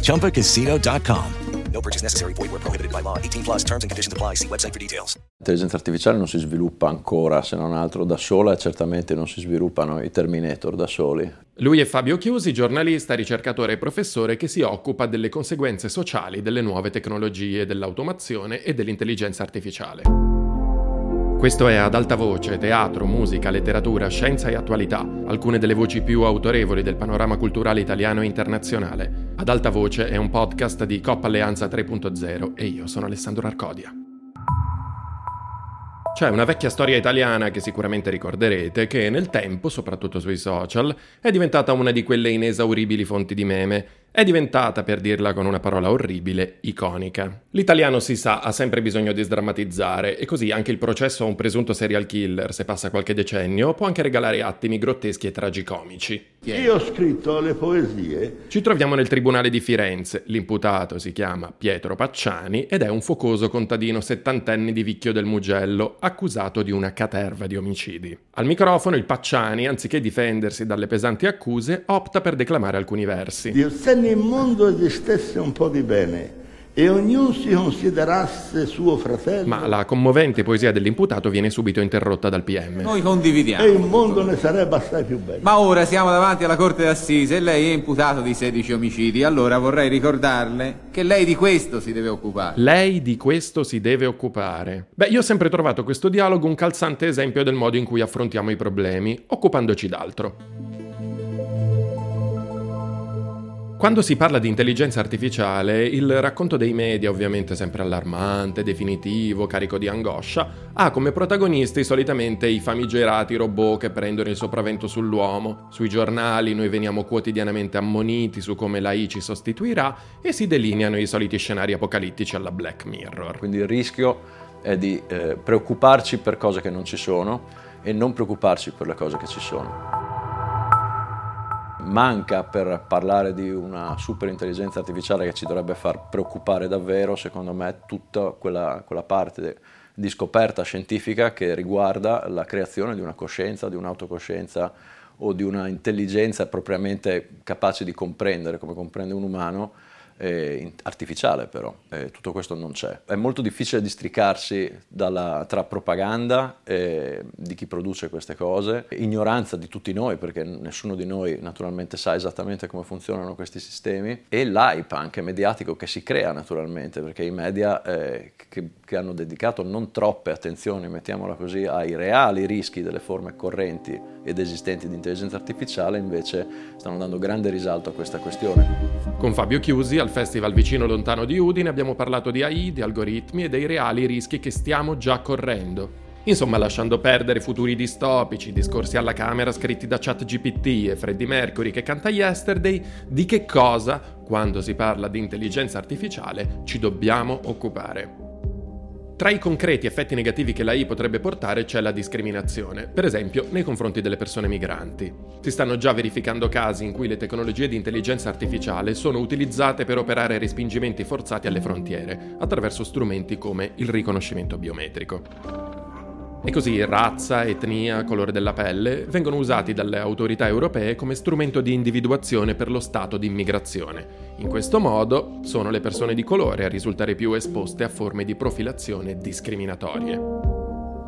ChumbaCasino.com. No purchase necessary. Void were prohibited by law. 18 plus terms and conditions apply. See website for details. L'intelligenza artificiale non si sviluppa ancora, se non altro, da sola e certamente non si sviluppano i Terminator da soli. Lui è Fabio Chiusi, giornalista, ricercatore e professore che si occupa delle conseguenze sociali delle nuove tecnologie dell'automazione e dell'intelligenza artificiale. Questo è Ad alta voce, teatro, musica, letteratura, scienza e attualità, alcune delle voci più autorevoli del panorama culturale italiano e internazionale. Ad alta voce è un podcast di Coppa Alleanza 3.0 e io sono Alessandro Arcodia. C'è una vecchia storia italiana che sicuramente ricorderete, che nel tempo, soprattutto sui social, è diventata una di quelle inesauribili fonti di meme. È diventata, per dirla con una parola orribile, iconica. L'italiano si sa ha sempre bisogno di sdrammatizzare e così anche il processo a un presunto serial killer, se passa qualche decennio, può anche regalare attimi grotteschi e tragicomici. Io ho scritto le poesie Ci troviamo nel Tribunale di Firenze. L'imputato si chiama Pietro Pacciani ed è un focoso contadino settantenne di Vicchio del Mugello, accusato di una caterva di omicidi. Al microfono il Pacciani, anziché difendersi dalle pesanti accuse, opta per declamare alcuni versi. Dio, se nel mondo esistesse un po' di bene e ognuno si considerasse suo fratello Ma la commovente poesia dell'imputato viene subito interrotta dal PM. Noi condividiamo. e il mondo ne sarebbe assai più bello. Ma ora siamo davanti alla Corte d'Assise e lei è imputato di 16 omicidi. Allora vorrei ricordarle che lei di questo si deve occupare. Lei di questo si deve occupare. Beh, io ho sempre trovato questo dialogo un calzante esempio del modo in cui affrontiamo i problemi, occupandoci d'altro. Quando si parla di intelligenza artificiale, il racconto dei media, ovviamente sempre allarmante, definitivo, carico di angoscia, ha come protagonisti solitamente i famigerati robot che prendono il sopravvento sull'uomo. Sui giornali noi veniamo quotidianamente ammoniti su come l'AI ci sostituirà e si delineano i soliti scenari apocalittici alla Black Mirror. Quindi il rischio è di eh, preoccuparci per cose che non ci sono e non preoccuparci per le cose che ci sono. Manca per parlare di una super intelligenza artificiale che ci dovrebbe far preoccupare davvero, secondo me, tutta quella, quella parte di scoperta scientifica che riguarda la creazione di una coscienza, di un'autocoscienza o di una intelligenza propriamente capace di comprendere come comprende un umano, eh, artificiale però, eh, tutto questo non c'è. È molto difficile districarsi dalla- tra propaganda eh, di chi produce queste cose, ignoranza di tutti noi, perché nessuno di noi naturalmente sa esattamente come funzionano questi sistemi, e l'hype anche mediatico che si crea naturalmente, perché i media eh, che, che hanno dedicato non troppe attenzioni, mettiamola così, ai reali rischi delle forme correnti ed esistenti di intelligenza artificiale, invece stanno dando grande risalto a questa questione. Con Fabio Chiusi al festival vicino lontano di Udine abbiamo parlato di AI, di algoritmi e dei reali rischi che stiamo già correndo. Insomma, lasciando perdere futuri distopici, discorsi alla camera scritti da ChatGPT e Freddie Mercury che canta Yesterday, di che cosa, quando si parla di intelligenza artificiale, ci dobbiamo occupare. Tra i concreti effetti negativi che l'AI potrebbe portare c'è la discriminazione, per esempio nei confronti delle persone migranti. Si stanno già verificando casi in cui le tecnologie di intelligenza artificiale sono utilizzate per operare respingimenti forzati alle frontiere, attraverso strumenti come il riconoscimento biometrico. E così razza, etnia, colore della pelle vengono usati dalle autorità europee come strumento di individuazione per lo stato di immigrazione. In questo modo sono le persone di colore a risultare più esposte a forme di profilazione discriminatorie.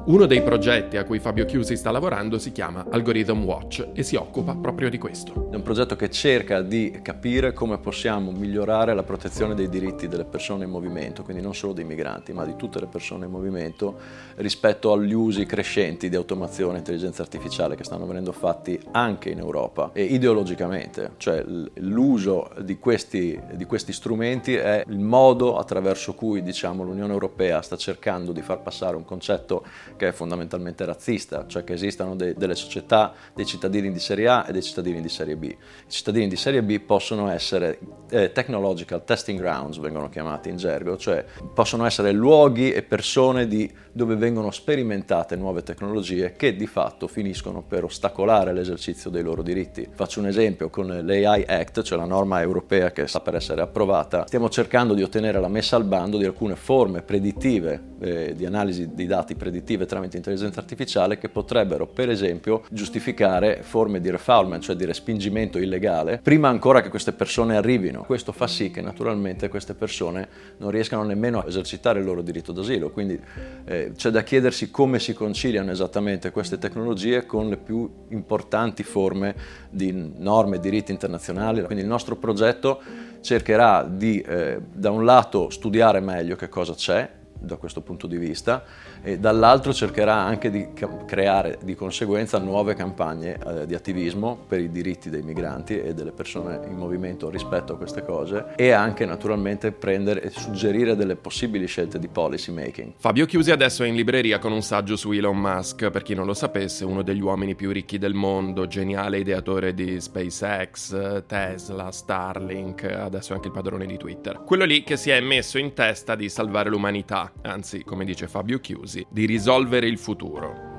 Uno dei progetti a cui Fabio Chiusi sta lavorando si chiama Algorithm Watch e si occupa proprio di questo. È un progetto che cerca di capire come possiamo migliorare la protezione dei diritti delle persone in movimento, quindi non solo dei migranti, ma di tutte le persone in movimento rispetto agli usi crescenti di automazione e intelligenza artificiale che stanno venendo fatti anche in Europa e ideologicamente, cioè l'uso di questi, di questi strumenti è il modo attraverso cui diciamo, l'Unione Europea sta cercando di far passare un concetto che è fondamentalmente razzista, cioè che esistano de- delle società, dei cittadini di serie A e dei cittadini di serie B. I cittadini di serie B possono essere eh, technological testing grounds, vengono chiamati in gergo, cioè possono essere luoghi e persone di, dove vengono sperimentate nuove tecnologie che di fatto finiscono per ostacolare l'esercizio dei loro diritti. Faccio un esempio con l'AI Act, cioè la norma europea che sta per essere approvata, stiamo cercando di ottenere la messa al bando di alcune forme predittive, eh, di analisi di dati generative tramite intelligenza artificiale che potrebbero per esempio giustificare forme di refoulement, cioè di respingimento illegale, prima ancora che queste persone arrivino. Questo fa sì che naturalmente queste persone non riescano nemmeno a esercitare il loro diritto d'asilo, quindi eh, c'è da chiedersi come si conciliano esattamente queste tecnologie con le più importanti forme di norme e diritti internazionali. Quindi il nostro progetto cercherà di eh, da un lato studiare meglio che cosa c'è da questo punto di vista e dall'altro cercherà anche di creare di conseguenza nuove campagne eh, di attivismo per i diritti dei migranti e delle persone in movimento rispetto a queste cose e anche naturalmente prendere e suggerire delle possibili scelte di policy making. Fabio Chiusi adesso è in libreria con un saggio su Elon Musk, per chi non lo sapesse, uno degli uomini più ricchi del mondo, geniale ideatore di SpaceX, Tesla, Starlink, adesso anche il padrone di Twitter. Quello lì che si è messo in testa di salvare l'umanità, anzi, come dice Fabio Chiusi, così, di risolvere il futuro.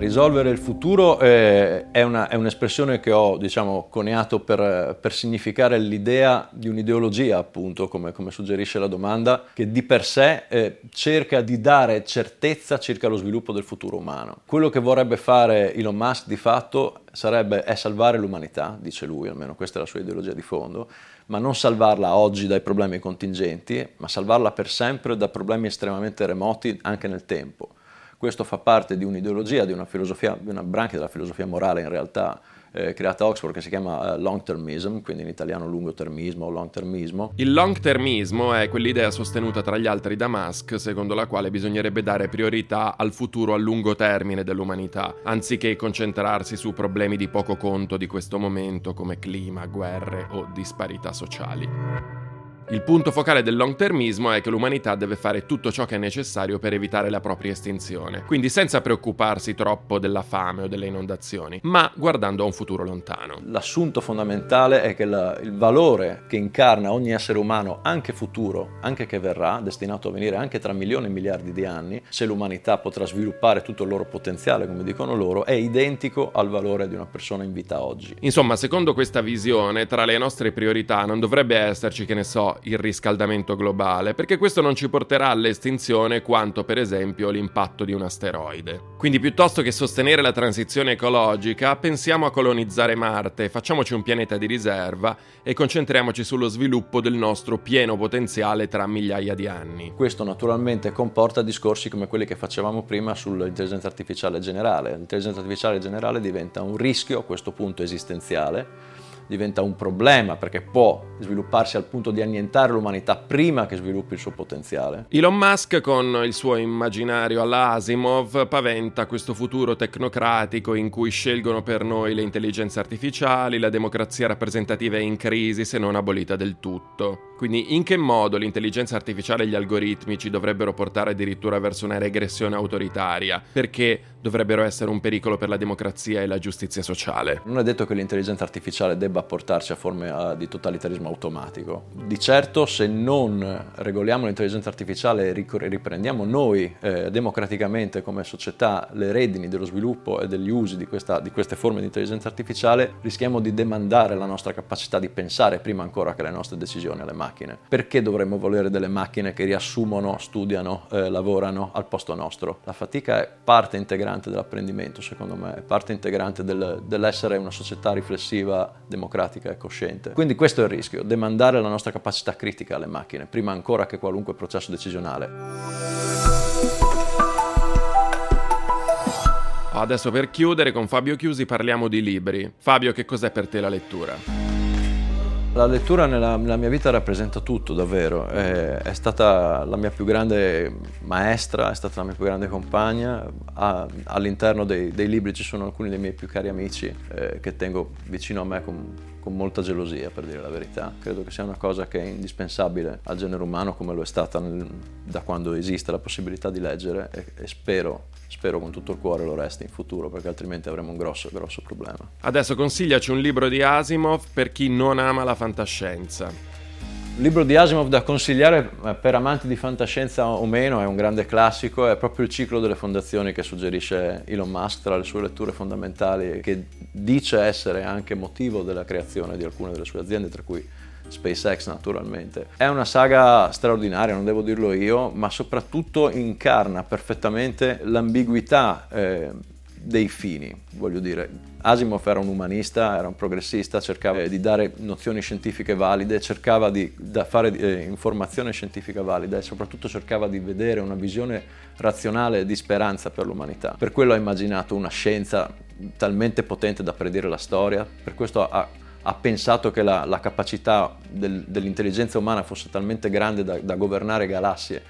Risolvere il futuro eh, è, una, è, un'espressione che ho diciamo, coniato per, per, significare l'idea di un'ideologia, appunto, come, come, suggerisce la domanda, che di per sé eh, cerca di dare certezza circa lo sviluppo del futuro umano. Quello che vorrebbe fare Elon Musk di fatto sarebbe è salvare l'umanità, dice lui, almeno questa è la sua ideologia di fondo, ma non salvarla oggi dai problemi contingenti, ma salvarla per sempre da problemi estremamente remoti anche nel tempo. Questo fa parte di un'ideologia, di una filosofia, di una branca della filosofia morale in realtà eh, creata a Oxford che si chiama uh, long termism, quindi in italiano lungotermismo o long termismo. Il long termismo è quell'idea sostenuta tra gli altri da Musk, secondo la quale bisognerebbe dare priorità al futuro a lungo termine dell'umanità, anziché concentrarsi su problemi di poco conto di questo momento come clima, guerre o disparità sociali. Il punto focale del long termismo è che l'umanità deve fare tutto ciò che è necessario per evitare la propria estinzione, quindi senza preoccuparsi troppo della fame o delle inondazioni, ma guardando a un futuro lontano. L'assunto fondamentale è che la, il valore che incarna ogni essere umano, anche futuro, anche che verrà, destinato a venire anche tra milioni e miliardi di anni, se l'umanità potrà sviluppare tutto il loro potenziale, come dicono loro, è identico al valore di una persona in vita oggi. Insomma, secondo questa visione, tra le nostre priorità non dovrebbe esserci, che ne so, il riscaldamento globale, perché questo non ci porterà all'estinzione quanto per esempio l'impatto di un asteroide. Quindi piuttosto che sostenere la transizione ecologica, pensiamo a colonizzare Marte, facciamoci un pianeta di riserva e concentriamoci sullo sviluppo del nostro pieno potenziale tra migliaia di anni. Questo naturalmente comporta discorsi come quelli che facevamo prima sull'intelligenza artificiale generale. L'intelligenza artificiale generale diventa un rischio a questo punto esistenziale diventa un problema perché può svilupparsi al punto di annientare l'umanità prima che sviluppi il suo potenziale. Elon Musk con il suo immaginario alla Asimov paventa questo futuro tecnocratico in cui scelgono per noi le intelligenze artificiali, la democrazia rappresentativa è in crisi se non abolita del tutto. Quindi in che modo l'intelligenza artificiale e gli algoritmi ci dovrebbero portare addirittura verso una regressione autoritaria? Perché dovrebbero essere un pericolo per la democrazia e la giustizia sociale? Non è detto che l'intelligenza artificiale debba portarci a forme di totalitarismo automatico. Di certo se non regoliamo l'intelligenza artificiale e riprendiamo noi eh, democraticamente come società le redini dello sviluppo e degli usi di, questa, di queste forme di intelligenza artificiale, rischiamo di demandare la nostra capacità di pensare prima ancora che le nostre decisioni alle macchine. Perché dovremmo volere delle macchine che riassumono, studiano, eh, lavorano al posto nostro? La fatica è parte integrante dell'apprendimento, secondo me, è parte integrante del, dell'essere una società riflessiva, democratica democratica e cosciente. Quindi questo è il rischio, demandare la nostra capacità critica alle macchine, prima ancora che qualunque processo decisionale. Adesso per chiudere con Fabio Chiusi parliamo di libri. Fabio, che cos'è per te la lettura? La lettura nella, nella, mia vita rappresenta tutto, davvero. È, è, stata la mia più grande maestra, è stata la mia più grande compagna. A, all'interno dei, dei, libri ci sono alcuni dei miei più cari amici eh, che tengo vicino a me con, con, molta gelosia, per dire la verità. Credo che sia una cosa che è indispensabile al genere umano come lo è stata nel, da quando esiste la possibilità di leggere e, e spero spero con tutto il cuore lo resti in futuro perché altrimenti avremo un grosso, grosso problema. Adesso consigliaci un libro di Asimov per chi non ama la fantascienza. Il libro di Asimov da consigliare eh, per amanti di fantascienza o meno è un grande classico, è proprio il ciclo delle fondazioni che suggerisce Elon Musk tra le sue letture fondamentali che dice essere anche motivo della creazione di alcune delle sue aziende, tra cui SpaceX naturalmente. È una saga straordinaria, non devo dirlo io, ma soprattutto incarna perfettamente l'ambiguità eh, dei fini, voglio dire. Asimov era un umanista, era un progressista, cercava di dare nozioni scientifiche valide, cercava di fare eh, informazione scientifica valida e soprattutto cercava di vedere una visione razionale di speranza per l'umanità. Per quello ha immaginato una scienza talmente potente da predire la storia, per questo ha ha pensato che la, la capacità del, dell'intelligenza umana fosse talmente grande da, da, governare galassie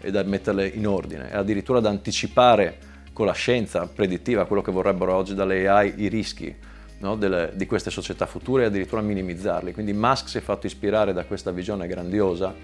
e da metterle in ordine e addirittura da anticipare con la scienza predittiva quello che vorrebbero oggi dalle AI i rischi no, delle, di queste società future e addirittura minimizzarli. Quindi Musk si è fatto ispirare da questa visione grandiosa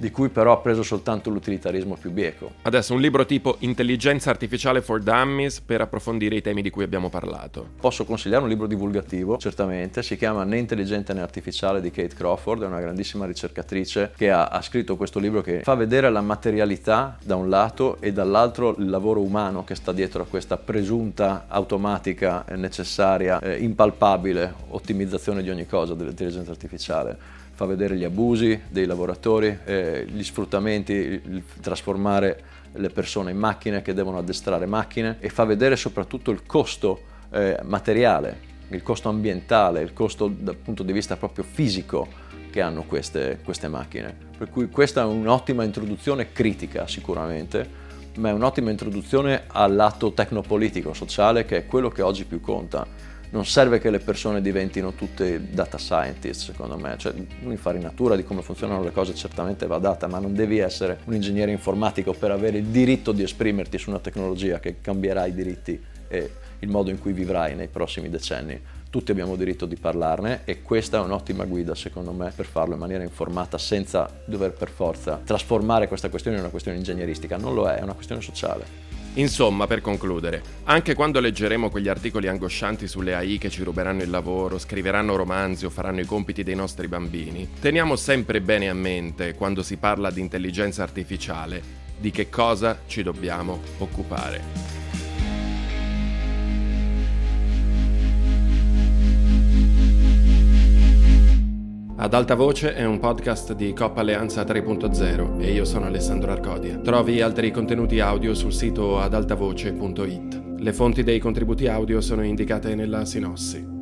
di cui però ha preso soltanto l'utilitarismo più bieco. Adesso un libro tipo Intelligenza artificiale for dummies per approfondire i temi di cui abbiamo parlato. Posso consigliare un libro divulgativo, certamente, si chiama Né intelligente né artificiale di Kate Crawford, è una grandissima ricercatrice che ha, ha scritto questo libro che fa vedere la materialità da un lato e dall'altro il lavoro umano che sta dietro a questa presunta automatica necessaria, eh, impalpabile ottimizzazione di ogni cosa dell'intelligenza artificiale fa vedere gli abusi dei lavoratori, eh, gli sfruttamenti, il trasformare le persone in macchine che devono addestrare macchine e fa vedere soprattutto il costo eh, materiale, il costo ambientale, il costo dal punto di vista proprio fisico che hanno queste, queste macchine. Per cui questa è un'ottima introduzione critica sicuramente, ma è un'ottima introduzione al lato tecnopolitico, sociale, che è quello che oggi più conta non serve che le persone diventino tutte data scientist, secondo me, cioè un'infarinatura di come funzionano le cose certamente va data, ma non devi essere un ingegnere informatico per avere il diritto di esprimerti su una tecnologia che cambierà i diritti e il modo in cui vivrai nei prossimi decenni. Tutti abbiamo diritto di parlarne e questa è un'ottima guida secondo me per farlo in maniera informata senza dover per forza trasformare questa questione in una questione ingegneristica, non lo è, è una questione sociale. Insomma, per concludere, anche quando leggeremo quegli articoli angoscianti sulle AI che ci ruberanno il lavoro, scriveranno romanzi o faranno i compiti dei nostri bambini, teniamo sempre bene a mente, quando si parla di intelligenza artificiale, di che cosa ci dobbiamo occupare. Ad alta voce è un podcast di Coppa Alleanza 3.0 e io sono Alessandro Arcodia. Trovi altri contenuti audio sul sito adaltavoce.it. Le fonti dei contributi audio sono indicate nella sinossi.